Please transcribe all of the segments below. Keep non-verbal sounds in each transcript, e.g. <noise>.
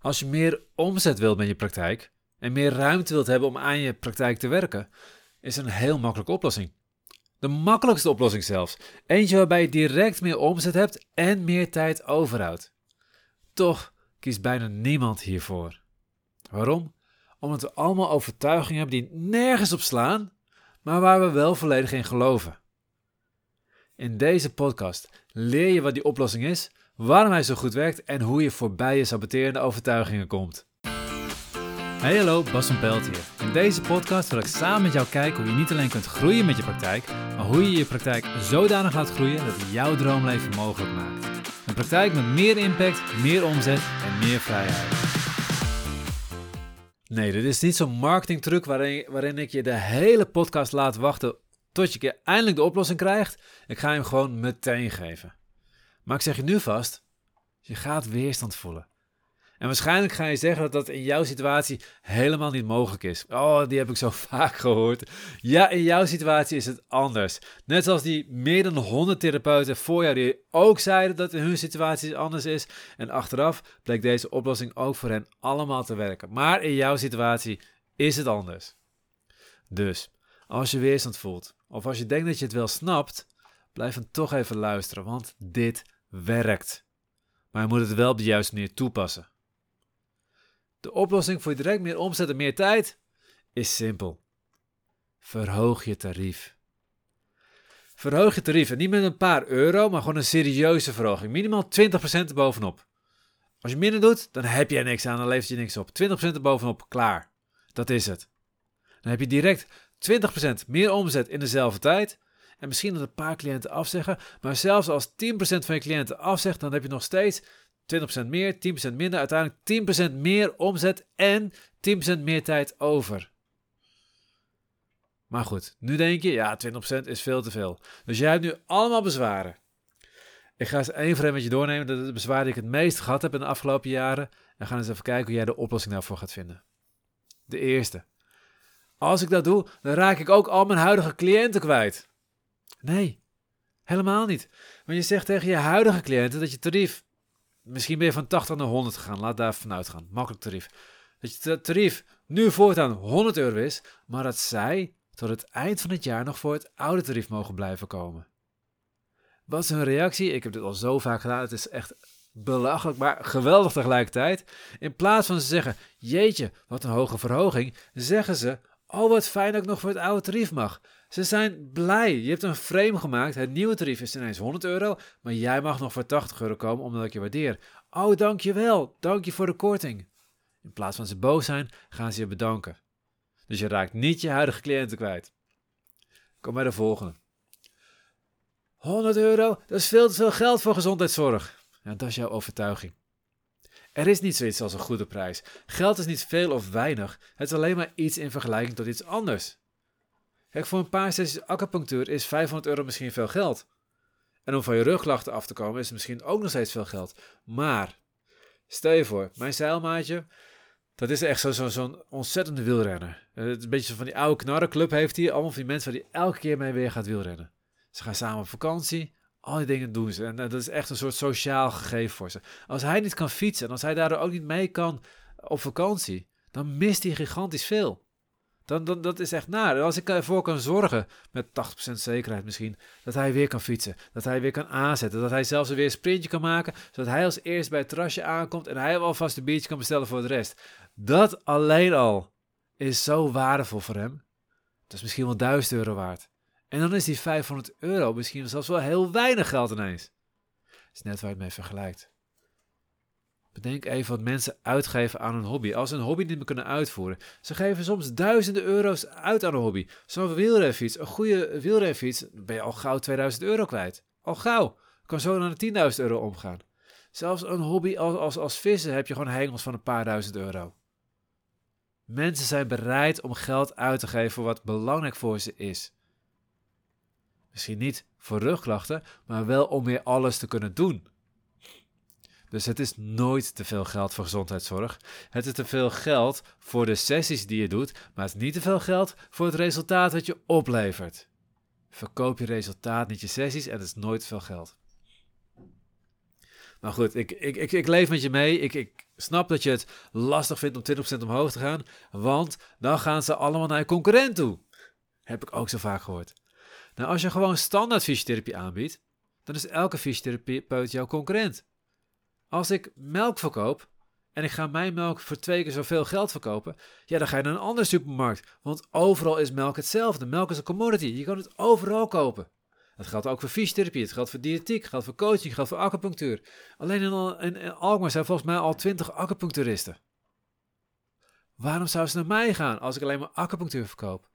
Als je meer omzet wilt met je praktijk en meer ruimte wilt hebben om aan je praktijk te werken, is een heel makkelijke oplossing. De makkelijkste oplossing zelfs. Eentje waarbij je direct meer omzet hebt en meer tijd overhoudt. Toch kiest bijna niemand hiervoor. Waarom? Omdat we allemaal overtuigingen hebben die nergens op slaan, maar waar we wel volledig in geloven. In deze podcast leer je wat die oplossing is, waarom hij zo goed werkt en hoe je voorbij je saboterende overtuigingen komt. Hey hallo, Bas van Pelt hier. In deze podcast wil ik samen met jou kijken hoe je niet alleen kunt groeien met je praktijk, maar hoe je je praktijk zodanig laat groeien dat het jouw droomleven mogelijk maakt. Een praktijk met meer impact, meer omzet en meer vrijheid. Nee, dit is niet zo'n marketingtruc waarin, waarin ik je de hele podcast laat wachten tot je eindelijk de oplossing krijgt. Ik ga hem gewoon meteen geven. Maar ik zeg je nu vast, je gaat weerstand voelen. En waarschijnlijk ga je zeggen dat dat in jouw situatie helemaal niet mogelijk is. Oh, die heb ik zo <laughs> vaak gehoord. Ja, in jouw situatie is het anders. Net zoals die meer dan 100 therapeuten voor jou die ook zeiden dat in hun situatie anders is. En achteraf bleek deze oplossing ook voor hen allemaal te werken. Maar in jouw situatie is het anders. Dus, als je weerstand voelt, of als je denkt dat je het wel snapt, blijf dan toch even luisteren, want dit werkt. Maar je moet het wel op de juiste manier toepassen. De oplossing voor direct meer omzet en meer tijd is simpel. Verhoog je tarief. Verhoog je tarief en niet met een paar euro, maar gewoon een serieuze verhoging. Minimaal 20% erbovenop. Als je minder doet, dan heb je niks aan, dan levert je niks op. 20% erbovenop, klaar. Dat is het. Dan heb je direct 20% meer omzet in dezelfde tijd. En misschien dat een paar cliënten afzeggen. Maar zelfs als 10% van je cliënten afzegt, dan heb je nog steeds 20% meer, 10% minder. Uiteindelijk 10% meer omzet en 10% meer tijd over. Maar goed, nu denk je, ja, 20% is veel te veel. Dus jij hebt nu allemaal bezwaren. Ik ga eens één voor één met je doornemen. Dat is de bezwaar die ik het meest gehad heb in de afgelopen jaren. En gaan eens even kijken hoe jij de oplossing daarvoor gaat vinden. De eerste. Als ik dat doe, dan raak ik ook al mijn huidige cliënten kwijt. Nee, helemaal niet. Want je zegt tegen je huidige cliënten dat je tarief, misschien ben je van 80 naar 100 gegaan, laat daar vanuit gaan, makkelijk tarief. Dat je tarief nu voortaan 100 euro is, maar dat zij tot het eind van het jaar nog voor het oude tarief mogen blijven komen. Wat is hun reactie? Ik heb dit al zo vaak gedaan, het is echt belachelijk, maar geweldig tegelijkertijd. In plaats van ze zeggen, jeetje, wat een hoge verhoging, zeggen ze, oh wat fijn dat ik nog voor het oude tarief mag. Ze zijn blij. Je hebt een frame gemaakt. Het nieuwe tarief is ineens 100 euro, maar jij mag nog voor 80 euro komen omdat ik je waardeer. Oh, dankjewel. Dank je voor de korting. In plaats van ze boos zijn, gaan ze je bedanken. Dus je raakt niet je huidige cliënten kwijt. Kom bij de volgende. 100 euro, dat is veel te veel geld voor gezondheidszorg. Ja, dat is jouw overtuiging. Er is niet zoiets als een goede prijs. Geld is niet veel of weinig. Het is alleen maar iets in vergelijking tot iets anders. Kijk, voor een paar sessies acupunctuur is 500 euro misschien veel geld. En om van je rugklachten af te komen is het misschien ook nog steeds veel geld. Maar, stel je voor, mijn zeilmaatje, dat is echt zo'n zo, zo ontzettende wielrenner. Het is een beetje van die oude knarrenclub heeft hij. Allemaal van die mensen waar hij elke keer mee weer gaat wielrennen. Ze gaan samen op vakantie. Al die dingen doen ze. En dat is echt een soort sociaal gegeven voor ze. Als hij niet kan fietsen en als hij daardoor ook niet mee kan op vakantie, dan mist hij gigantisch veel. Dan, dat is echt naar. Als ik ervoor kan zorgen, met 80% zekerheid misschien, dat hij weer kan fietsen. Dat hij weer kan aanzetten. Dat hij zelfs weer een sprintje kan maken. Zodat hij als eerst bij het terrasje aankomt en hij alvast een biertje kan bestellen voor de rest. Dat alleen al is zo waardevol voor hem. Dat is misschien wel 1000 euro waard. En dan is die 500 euro misschien zelfs wel heel weinig geld ineens. Dat is net waar je het mee vergelijkt. Bedenk even wat mensen uitgeven aan een hobby. Als ze een hobby niet meer kunnen uitvoeren. Ze geven soms duizenden euro's uit aan een hobby. Zo'n wielrenfiets, een goede wielrenfiets, ben je al gauw 2000 euro kwijt. Al gauw. Kan zo naar de 10.000 euro omgaan. Zelfs een hobby als, als, als vissen heb je gewoon hengels van een paar duizend euro. Mensen zijn bereid om geld uit te geven voor wat belangrijk voor ze is. Misschien niet voor rugklachten, maar wel om weer alles te kunnen doen. Dus het is nooit te veel geld voor gezondheidszorg. Het is te veel geld voor de sessies die je doet, maar het is niet te veel geld voor het resultaat dat je oplevert. Verkoop je resultaat, niet je sessies en het is nooit veel geld. Maar goed, ik, ik, ik, ik leef met je mee. Ik, ik snap dat je het lastig vindt om 20% omhoog te gaan. Want dan gaan ze allemaal naar je concurrent toe. Heb ik ook zo vaak gehoord. Nou, als je gewoon standaard fysiotherapie aanbiedt, dan is elke fysiotherapeut jouw concurrent. Als ik melk verkoop en ik ga mijn melk voor twee keer zoveel geld verkopen, ja, dan ga je naar een andere supermarkt. Want overal is melk hetzelfde. Melk is een commodity. Je kan het overal kopen. Dat geldt ook voor fysiotherapie, het geldt voor diëtiek, het geldt voor coaching, het geldt voor acupunctuur. Alleen in, in, Alkmaar zijn volgens mij al twintig acupuncturisten. Waarom zou ze naar mij gaan als ik alleen maar acupunctuur verkoop?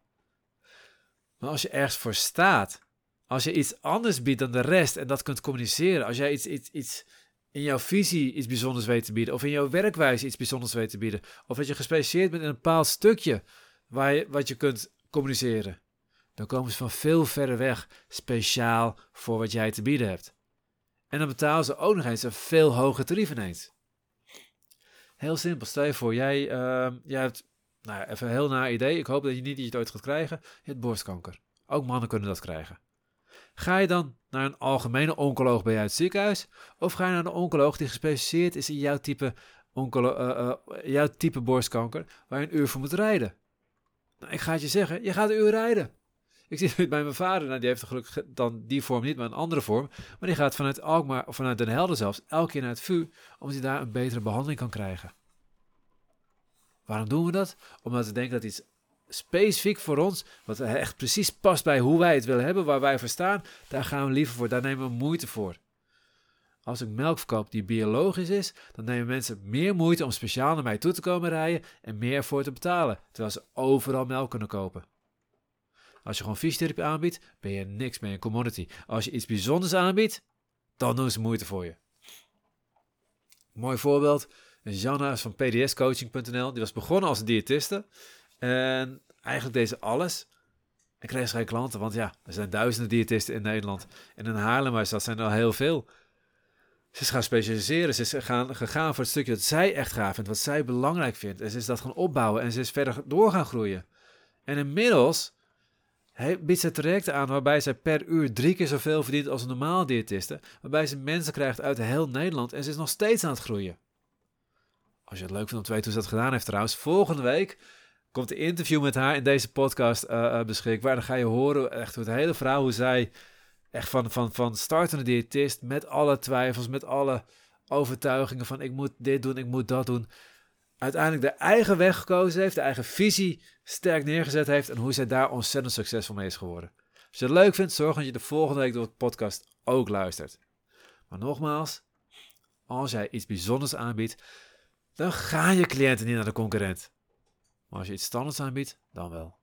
Maar als je ergens voor staat, als je iets anders biedt dan de rest en dat kunt communiceren, als jij iets, iets, iets in jouw visie iets bijzonders weet te bieden, of in jouw werkwijze iets bijzonders weet te bieden, of dat je gespecialiseerd bent in een bepaald stukje waar wat je kunt communiceren, dan komen ze van veel verder weg speciaal voor wat jij te bieden hebt. En dan betalen ze ook nog eens een veel hoger tarief ineens. Heel simpel, stel je voor, jij, uh, jij hebt, nou even een heel naar idee, ik hoop dat je niet dat je het ooit gaat krijgen, je hebt borstkanker. Ook mannen kunnen dat krijgen. Ga je dan naar een algemene oncoloog bij het ziekenhuis? Of ga je naar een oncoloog die gespecialiseerd is in jouw type, oncolo uh, uh, jouw type borstkanker, waar je een uur voor moet rijden? Nou, ik ga het je zeggen, je gaat een uur rijden. Ik zie het bij mijn vader, nou, die heeft gelukkig dan die vorm niet, maar een andere vorm. Maar die gaat vanuit Alkmaar, of vanuit Den Helder zelfs, elke keer naar het VU, omdat hij daar een betere behandeling kan krijgen. Waarom doen we dat? Omdat we denken dat iets specifiek voor ons, wat echt precies past bij hoe wij het willen hebben, waar wij voor staan, daar gaan we liever voor, daar nemen we moeite voor. Als ik melk verkoop die biologisch is, dan nemen mensen meer moeite om speciaal naar mij toe te komen rijden en meer voor te betalen, terwijl ze overal melk kunnen kopen. Als je gewoon fysiotherapie aanbiedt, ben je niks meer een commodity. Als je iets bijzonders aanbiedt, dan doen ze moeite voor je. Mooi voorbeeld. Janna is van pdscoaching.nl. Die was begonnen als diëtiste. En eigenlijk deed ze alles. En kreeg ze klanten. Want ja, er zijn duizenden diëtisten in Nederland. En in Haarlem dat zijn er al heel veel. Ze is gaan specialiseren. Ze is gaan, gegaan voor het stukje dat zij echt gaaf vindt. Wat zij belangrijk vindt. En ze is dat gaan opbouwen. En ze is verder door gaan groeien. En inmiddels biedt ze trajecten aan waarbij zij per uur drie keer zoveel verdient als een normaal diëtiste. Waarbij ze mensen krijgt uit heel Nederland en ze is nog steeds aan het groeien. Als je het leuk vindt om te weten hoe ze dat gedaan heeft trouwens, volgende week komt een interview met haar in deze podcast uh, beschikbaar. Dan ga je horen echt hoe het hele verhaal, hoe zij echt van, van, van startende diëtist met alle twijfels, met alle overtuigingen van ik moet dit doen, ik moet dat doen uiteindelijk de eigen weg gekozen heeft, de eigen visie sterk neergezet heeft en hoe zij daar ontzettend succesvol mee is geworden. Als je het leuk vindt, zorg dat je de volgende week door de podcast ook luistert. Maar nogmaals, als jij iets bijzonders aanbiedt, dan gaan je cliënten niet naar de concurrent. Maar als je iets standaards aanbiedt, dan wel.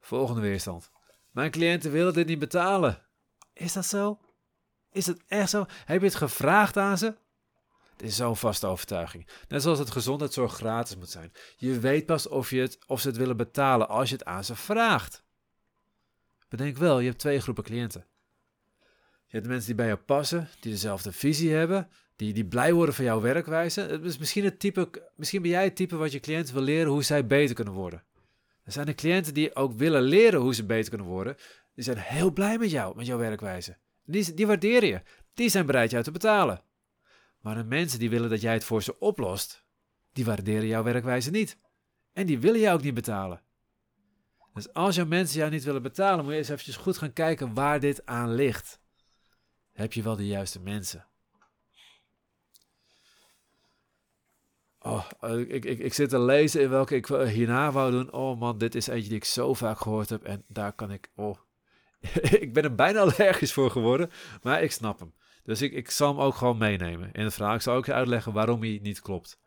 Volgende weerstand. Mijn cliënten willen dit niet betalen. Is dat zo? Is het echt zo? Heb je het gevraagd aan ze? Het is zo'n vaste overtuiging. Net zoals het gezondheidszorg gratis moet zijn. Je weet pas of, je het, of ze het willen betalen als je het aan ze vraagt. Bedenk wel, je hebt twee groepen cliënten. Je hebt mensen die bij jou passen, die dezelfde visie hebben, die, die blij worden van jouw werkwijze. Het is misschien, het type, misschien ben jij het type wat je cliënten wil leren hoe zij beter kunnen worden. Er zijn de cliënten die ook willen leren hoe ze beter kunnen worden. Die zijn heel blij met jou, met jouw werkwijze. Die, die waarderen je. Die zijn bereid jou te betalen. Maar de mensen die willen dat jij het voor ze oplost, die waarderen jouw werkwijze niet. En die willen jou ook niet betalen. Dus als jouw mensen jou niet willen betalen, moet je eens eventjes goed gaan kijken waar dit aan ligt. Heb je wel de juiste mensen? Oh, ik, ik, ik zit te lezen in welke ik hierna wou doen. Oh man, dit is eentje die ik zo vaak gehoord heb. En daar kan ik. Oh, <laughs> ik ben er bijna <laughs> allergisch voor geworden. Maar ik snap hem. Dus ik, ik zal hem ook gewoon meenemen in het verhaal. Ik zal ook uitleggen waarom hij niet klopt.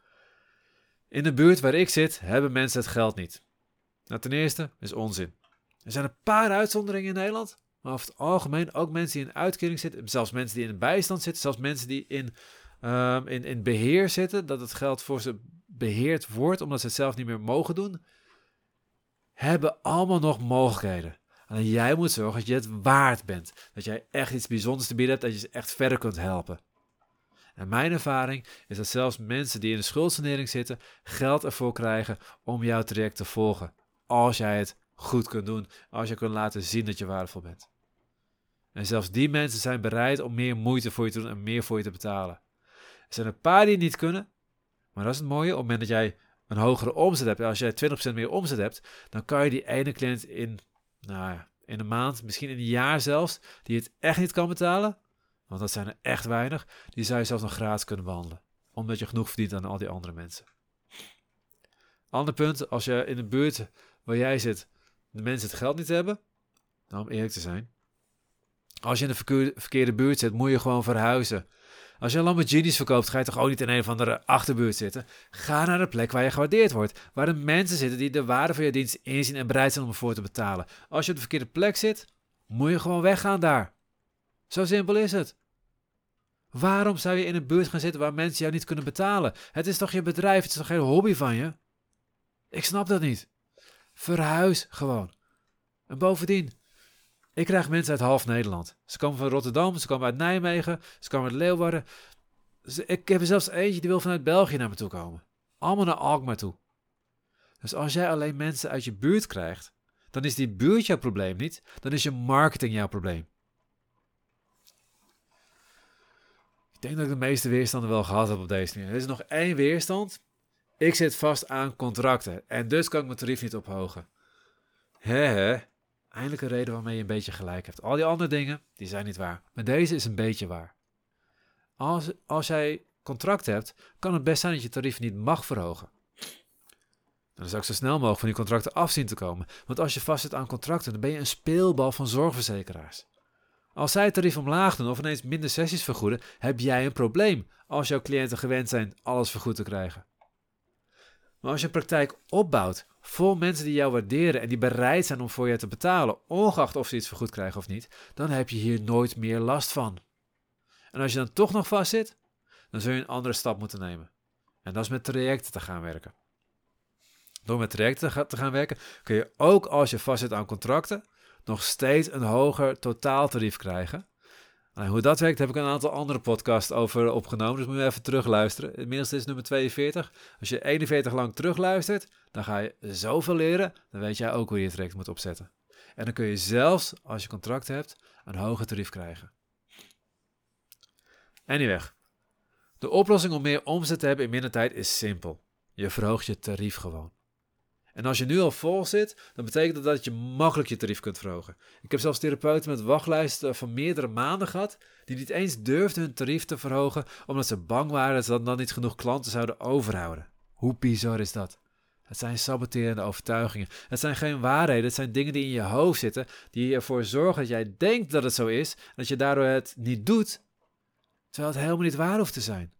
In de buurt waar ik zit, hebben mensen het geld niet. Nou, ten eerste is onzin. Er zijn een paar uitzonderingen in Nederland, maar over het algemeen ook mensen die in uitkering zitten, zelfs mensen die in de bijstand zitten, zelfs mensen die in, um, in, in beheer zitten, dat het geld voor ze beheerd wordt omdat ze het zelf niet meer mogen doen, hebben allemaal nog mogelijkheden. Alleen jij moet zorgen dat je het waard bent. Dat jij echt iets bijzonders te bieden hebt, dat je ze echt verder kunt helpen. En mijn ervaring is dat zelfs mensen die in de schuldsanering zitten, geld ervoor krijgen om jouw traject te volgen. Als jij het goed kunt doen, als je kunt laten zien dat je waardevol bent. En zelfs die mensen zijn bereid om meer moeite voor je te doen en meer voor je te betalen. Er zijn een paar die het niet kunnen, maar dat is het mooie. Op het moment dat jij een hogere omzet hebt, als jij 20% meer omzet hebt, dan kan je die ene cliënt in, nou ja, in een maand, misschien in een jaar zelfs, die het echt niet kan betalen, want dat zijn er echt weinig, die zou je zelfs nog gratis kunnen behandelen. Omdat je genoeg verdient aan al die andere mensen. Ander punt, als je in de buurt waar jij zit, de mensen het geld niet hebben, nou om eerlijk te zijn, als je in de verkeerde buurt zit, moet je gewoon verhuizen. Als je Lamborghinis verkoopt, ga je toch ook niet in een of andere achterbuurt zitten. Ga naar de plek waar je gewaardeerd wordt. Waar de mensen zitten die de waarde van je dienst inzien en bereid zijn om ervoor te betalen. Als je op de verkeerde plek zit, moet je gewoon weggaan daar. Zo simpel is het. Waarom zou je in een buurt gaan zitten waar mensen jou niet kunnen betalen? Het is toch je bedrijf, het is toch geen hobby van je? Ik snap dat niet. Verhuis gewoon. En bovendien, ik krijg mensen uit half Nederland. Ze komen van Rotterdam, ze komen uit Nijmegen, ze komen uit Leeuwarden. Ik heb er zelfs eentje die wil vanuit België naar me toe komen. Allemaal naar Alkmaar toe. Dus als jij alleen mensen uit je buurt krijgt, dan is die buurt jouw probleem niet, dan is je marketing jouw probleem. Ik denk dat ik de meeste weerstanden wel gehad heb op deze manier. Er is nog één weerstand. Ik zit vast aan contracten en dus kan ik mijn tarief niet ophogen. Hè Eindelijk een reden waarmee je een beetje gelijk hebt. Al die andere dingen, die zijn niet waar. Maar deze is een beetje waar. Als, als jij contract hebt, kan het best zijn dat je tarief niet mag verhogen. Dan zou ik zo snel mogelijk van die contracten afzien te komen. Want als je vastzit aan contracten, dan ben je een speelbal van zorgverzekeraars. Als zij het tarief omlaag doen of ineens minder sessies vergoeden, heb jij een probleem als jouw cliënten gewend zijn alles vergoed te krijgen. Maar als je een praktijk opbouwt vol mensen die jou waarderen en die bereid zijn om voor je te betalen, ongeacht of ze iets vergoed krijgen of niet, dan heb je hier nooit meer last van. En als je dan toch nog vastzit, dan zul je een andere stap moeten nemen. En dat is met trajecten te gaan werken. Door met trajecten te gaan werken kun je ook als je vastzit aan contracten nog steeds een hoger totaaltarief krijgen. Hoe dat werkt heb ik een aantal andere podcasts over opgenomen, dus moet je even terugluisteren. Inmiddels is nummer 42. Als je 41 lang terugluistert, dan ga je zoveel leren, dan weet jij ook hoe je het traject moet opzetten. En dan kun je zelfs, als je contract hebt, een hoger tarief krijgen. Anyway, de oplossing om meer omzet te hebben in minder tijd is simpel. Je verhoogt je tarief gewoon. En als je nu al vol zit, dan betekent dat dat je makkelijk je tarief kunt verhogen. Ik heb zelfs therapeuten met wachtlijsten van meerdere maanden gehad, die niet eens durfden hun tarief te verhogen, omdat ze bang waren dat ze dan niet genoeg klanten zouden overhouden. Hoe bizar is dat? Het zijn saboterende overtuigingen. Het zijn geen waarheden, het zijn dingen die in je hoofd zitten, die ervoor zorgen dat jij denkt dat het zo is, en dat je daardoor het niet doet, terwijl het helemaal niet waar hoeft te zijn.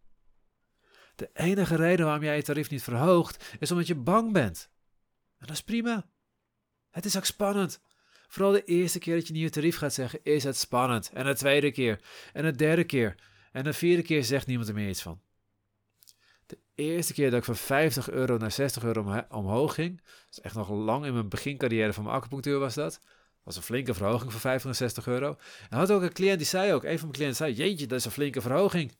De enige reden waarom jij je tarief niet verhoogt, is omdat je bang bent. En dat is prima. Het is ook spannend. Vooral de eerste keer dat je nieuwe tarief gaat zeggen, is het spannend. En de tweede keer. En de derde keer. En de vierde keer zegt niemand er meer iets van. De eerste keer dat ik van 50 euro naar 60 euro omhoog ging, dat is echt nog lang in mijn begincarrière van mijn acupunctuur was dat, was een flinke verhoging van 65 euro. En had ook een cliënt die zei ook, een van mijn cliënten zei, jeetje, dat is een flinke verhoging.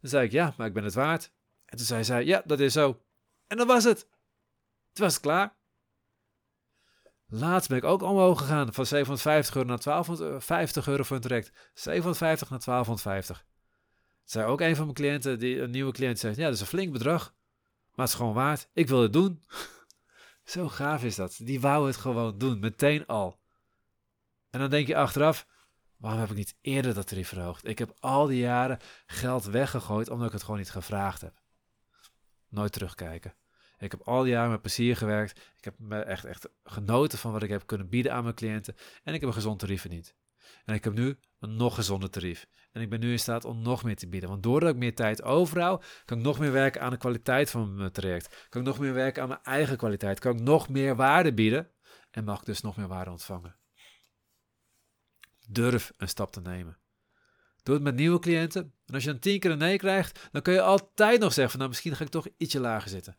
Dan zei ik, ja, maar ik ben het waard. En toen zei zij, ja, dat is zo. En dat was het. Toen was het klaar. Laatst ben ik ook omhoog gegaan van 750 euro naar 1250 euro voor een traject. 750 naar 1250. Zei ook een van mijn cliënten, die, een nieuwe cliënt, zegt: Ja, dat is een flink bedrag. Maar het is gewoon waard. Ik wil het doen. <laughs> Zo gaaf is dat. Die wou het gewoon doen, meteen al. En dan denk je achteraf: waarom heb ik niet eerder dat tarief verhoogd? Ik heb al die jaren geld weggegooid omdat ik het gewoon niet gevraagd heb. Nooit terugkijken. Ik heb al die jaren met plezier gewerkt. Ik heb me echt, echt genoten van wat ik heb kunnen bieden aan mijn cliënten. En ik heb een gezond tarief verdiend. En ik heb nu een nog gezonder tarief. En ik ben nu in staat om nog meer te bieden. Want doordat ik meer tijd overhoud, kan ik nog meer werken aan de kwaliteit van mijn traject. Kan ik nog meer werken aan mijn eigen kwaliteit. Kan ik nog meer waarde bieden. En mag ik dus nog meer waarde ontvangen. Durf een stap te nemen. Doe het met nieuwe cliënten. En als je dan tien keer een nee krijgt, dan kun je altijd nog zeggen van nou misschien ga ik toch ietsje lager zitten.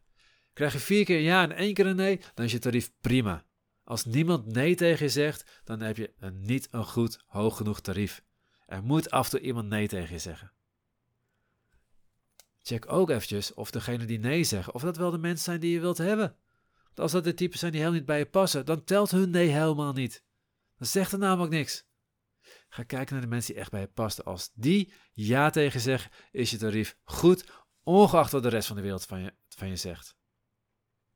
Krijg je vier keer ja en één keer een nee, dan is je tarief prima. Als niemand nee tegen je zegt, dan heb je niet een goed, hoog genoeg tarief. Er moet af en toe iemand nee tegen je zeggen. Check ook eventjes of degene die nee zeggen, of dat wel de mensen zijn die je wilt hebben. Want als dat de typen zijn die helemaal niet bij je passen, dan telt hun nee helemaal niet. Dan zegt er namelijk niks. Ga kijken naar de mensen die echt bij je pasten. Als die ja tegen zeggen, is je tarief goed, ongeacht wat de rest van de wereld van je, van je zegt.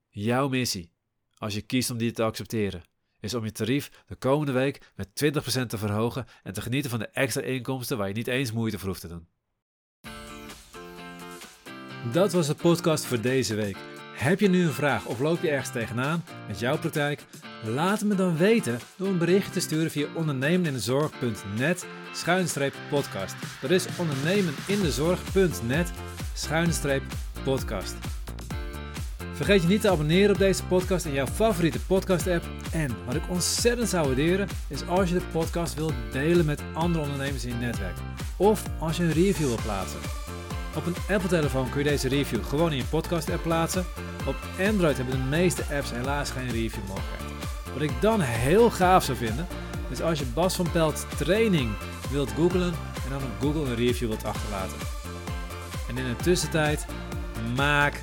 Jouw missie, als je kiest om die te accepteren, is om je tarief de komende week met 20% te verhogen en te genieten van de extra inkomsten waar je niet eens moeite voor hoeft te doen. Dat was de podcast voor deze week. Heb je nu een vraag of loop je ergens tegenaan met jouw praktijk? Laat me dan weten door een berichtje te sturen via ondernemenindezorg.net schuinstreep podcast. Dat is ondernemenindezorg.net schuinstreep podcast. Vergeet je niet te abonneren op deze podcast in jouw favoriete podcast app. En wat ik ontzettend zou waarderen is als je de podcast wilt delen met andere ondernemers in je netwerk. Of als je een review wilt plaatsen. Op een Apple-telefoon kun je deze review gewoon in je podcast-app plaatsen. Op Android hebben de meeste apps helaas geen review mogelijkheid. Wat ik dan heel gaaf zou vinden, is als je Bas van Pelt training wilt googlen en dan op Google een review wilt achterlaten. En in de tussentijd, maak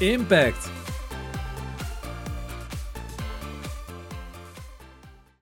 impact!